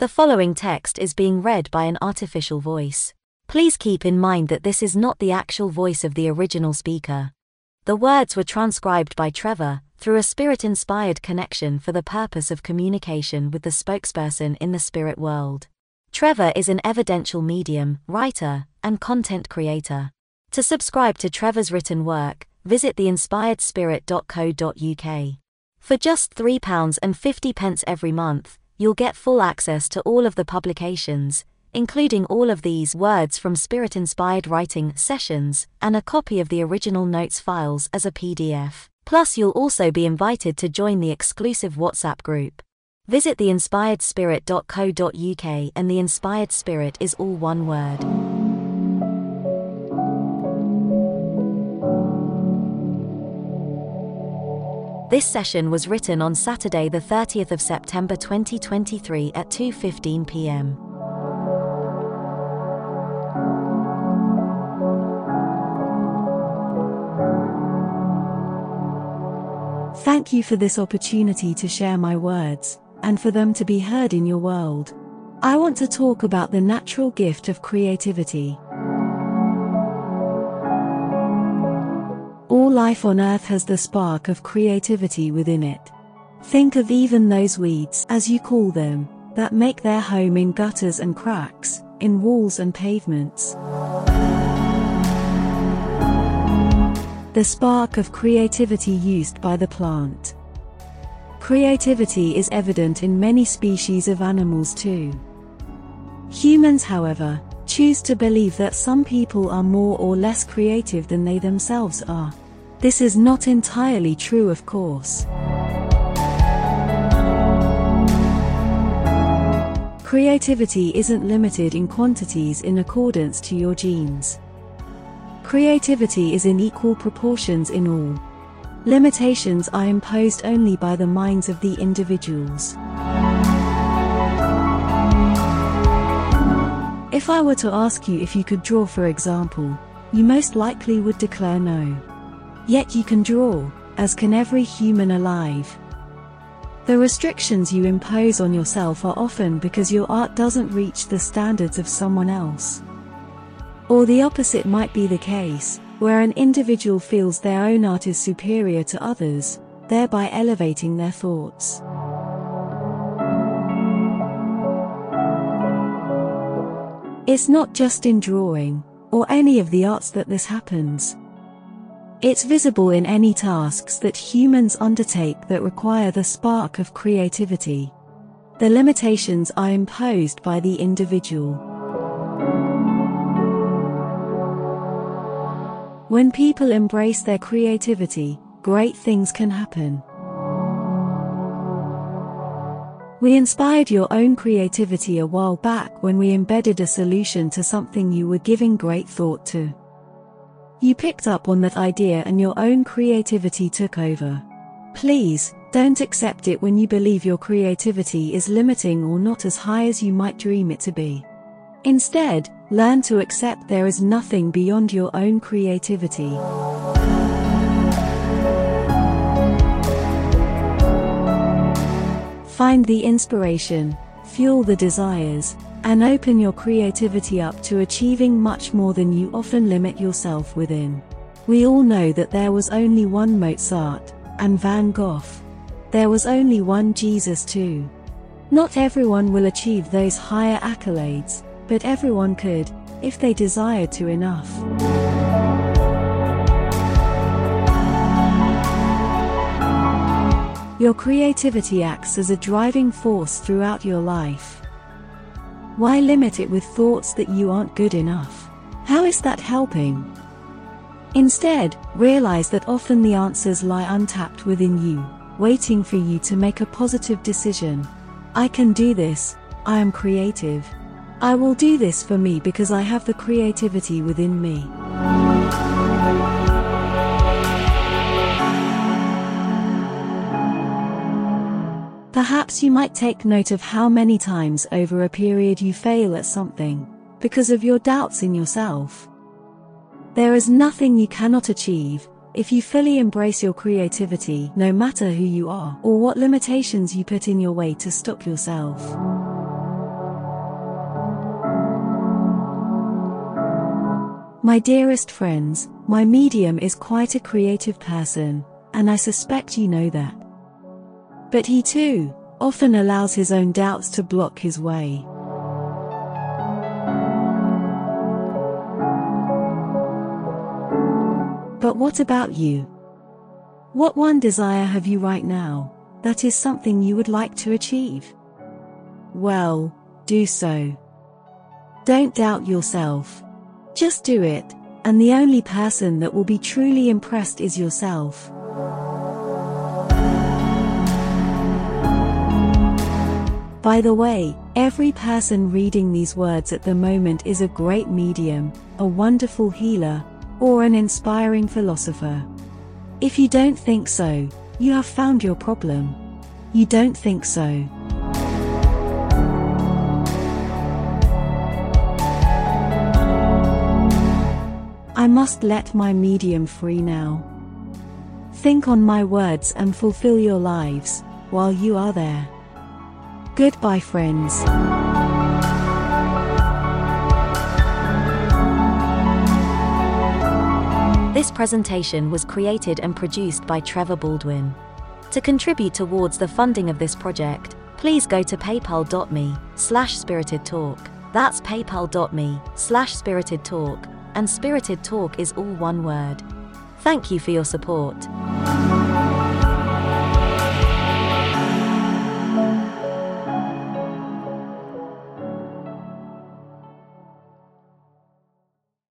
The following text is being read by an artificial voice. Please keep in mind that this is not the actual voice of the original speaker. The words were transcribed by Trevor through a spirit inspired connection for the purpose of communication with the spokesperson in the spirit world. Trevor is an evidential medium, writer, and content creator. To subscribe to Trevor's written work, visit theinspiredspirit.co.uk. For just £3.50 every month, you'll get full access to all of the publications, including all of these words from spirit inspired writing sessions, and a copy of the original notes files as a PDF. Plus, you'll also be invited to join the exclusive WhatsApp group. Visit theinspiredspirit.co.uk, and the Inspired Spirit is all one word. This session was written on Saturday the 30th of September 2023 at 2:15 p.m. Thank you for this opportunity to share my words and for them to be heard in your world. I want to talk about the natural gift of creativity. All life on earth has the spark of creativity within it. Think of even those weeds, as you call them, that make their home in gutters and cracks, in walls and pavements. The spark of creativity used by the plant. Creativity is evident in many species of animals too. Humans, however, choose to believe that some people are more or less creative than they themselves are. This is not entirely true, of course. Creativity isn't limited in quantities in accordance to your genes. Creativity is in equal proportions in all. Limitations are imposed only by the minds of the individuals. If I were to ask you if you could draw, for example, you most likely would declare no. Yet you can draw, as can every human alive. The restrictions you impose on yourself are often because your art doesn't reach the standards of someone else. Or the opposite might be the case, where an individual feels their own art is superior to others, thereby elevating their thoughts. It's not just in drawing, or any of the arts that this happens. It's visible in any tasks that humans undertake that require the spark of creativity. The limitations are imposed by the individual. When people embrace their creativity, great things can happen. We inspired your own creativity a while back when we embedded a solution to something you were giving great thought to. You picked up on that idea and your own creativity took over. Please, don't accept it when you believe your creativity is limiting or not as high as you might dream it to be. Instead, learn to accept there is nothing beyond your own creativity. Find the inspiration, fuel the desires, and open your creativity up to achieving much more than you often limit yourself within. We all know that there was only one Mozart, and Van Gogh. There was only one Jesus too. Not everyone will achieve those higher accolades, but everyone could, if they desired to enough. Your creativity acts as a driving force throughout your life. Why limit it with thoughts that you aren't good enough? How is that helping? Instead, realize that often the answers lie untapped within you, waiting for you to make a positive decision. I can do this, I am creative. I will do this for me because I have the creativity within me. Perhaps you might take note of how many times over a period you fail at something, because of your doubts in yourself. There is nothing you cannot achieve, if you fully embrace your creativity, no matter who you are, or what limitations you put in your way to stop yourself. My dearest friends, my medium is quite a creative person, and I suspect you know that. But he too, often allows his own doubts to block his way. But what about you? What one desire have you right now, that is something you would like to achieve? Well, do so. Don't doubt yourself. Just do it, and the only person that will be truly impressed is yourself. By the way, every person reading these words at the moment is a great medium, a wonderful healer, or an inspiring philosopher. If you don't think so, you have found your problem. You don't think so. I must let my medium free now. Think on my words and fulfill your lives while you are there. Goodbye, friends. This presentation was created and produced by Trevor Baldwin. To contribute towards the funding of this project, please go to paypal.me slash spirited talk. That's paypal.me slash spirited talk and Spirited Talk is all one word. Thank you for your support.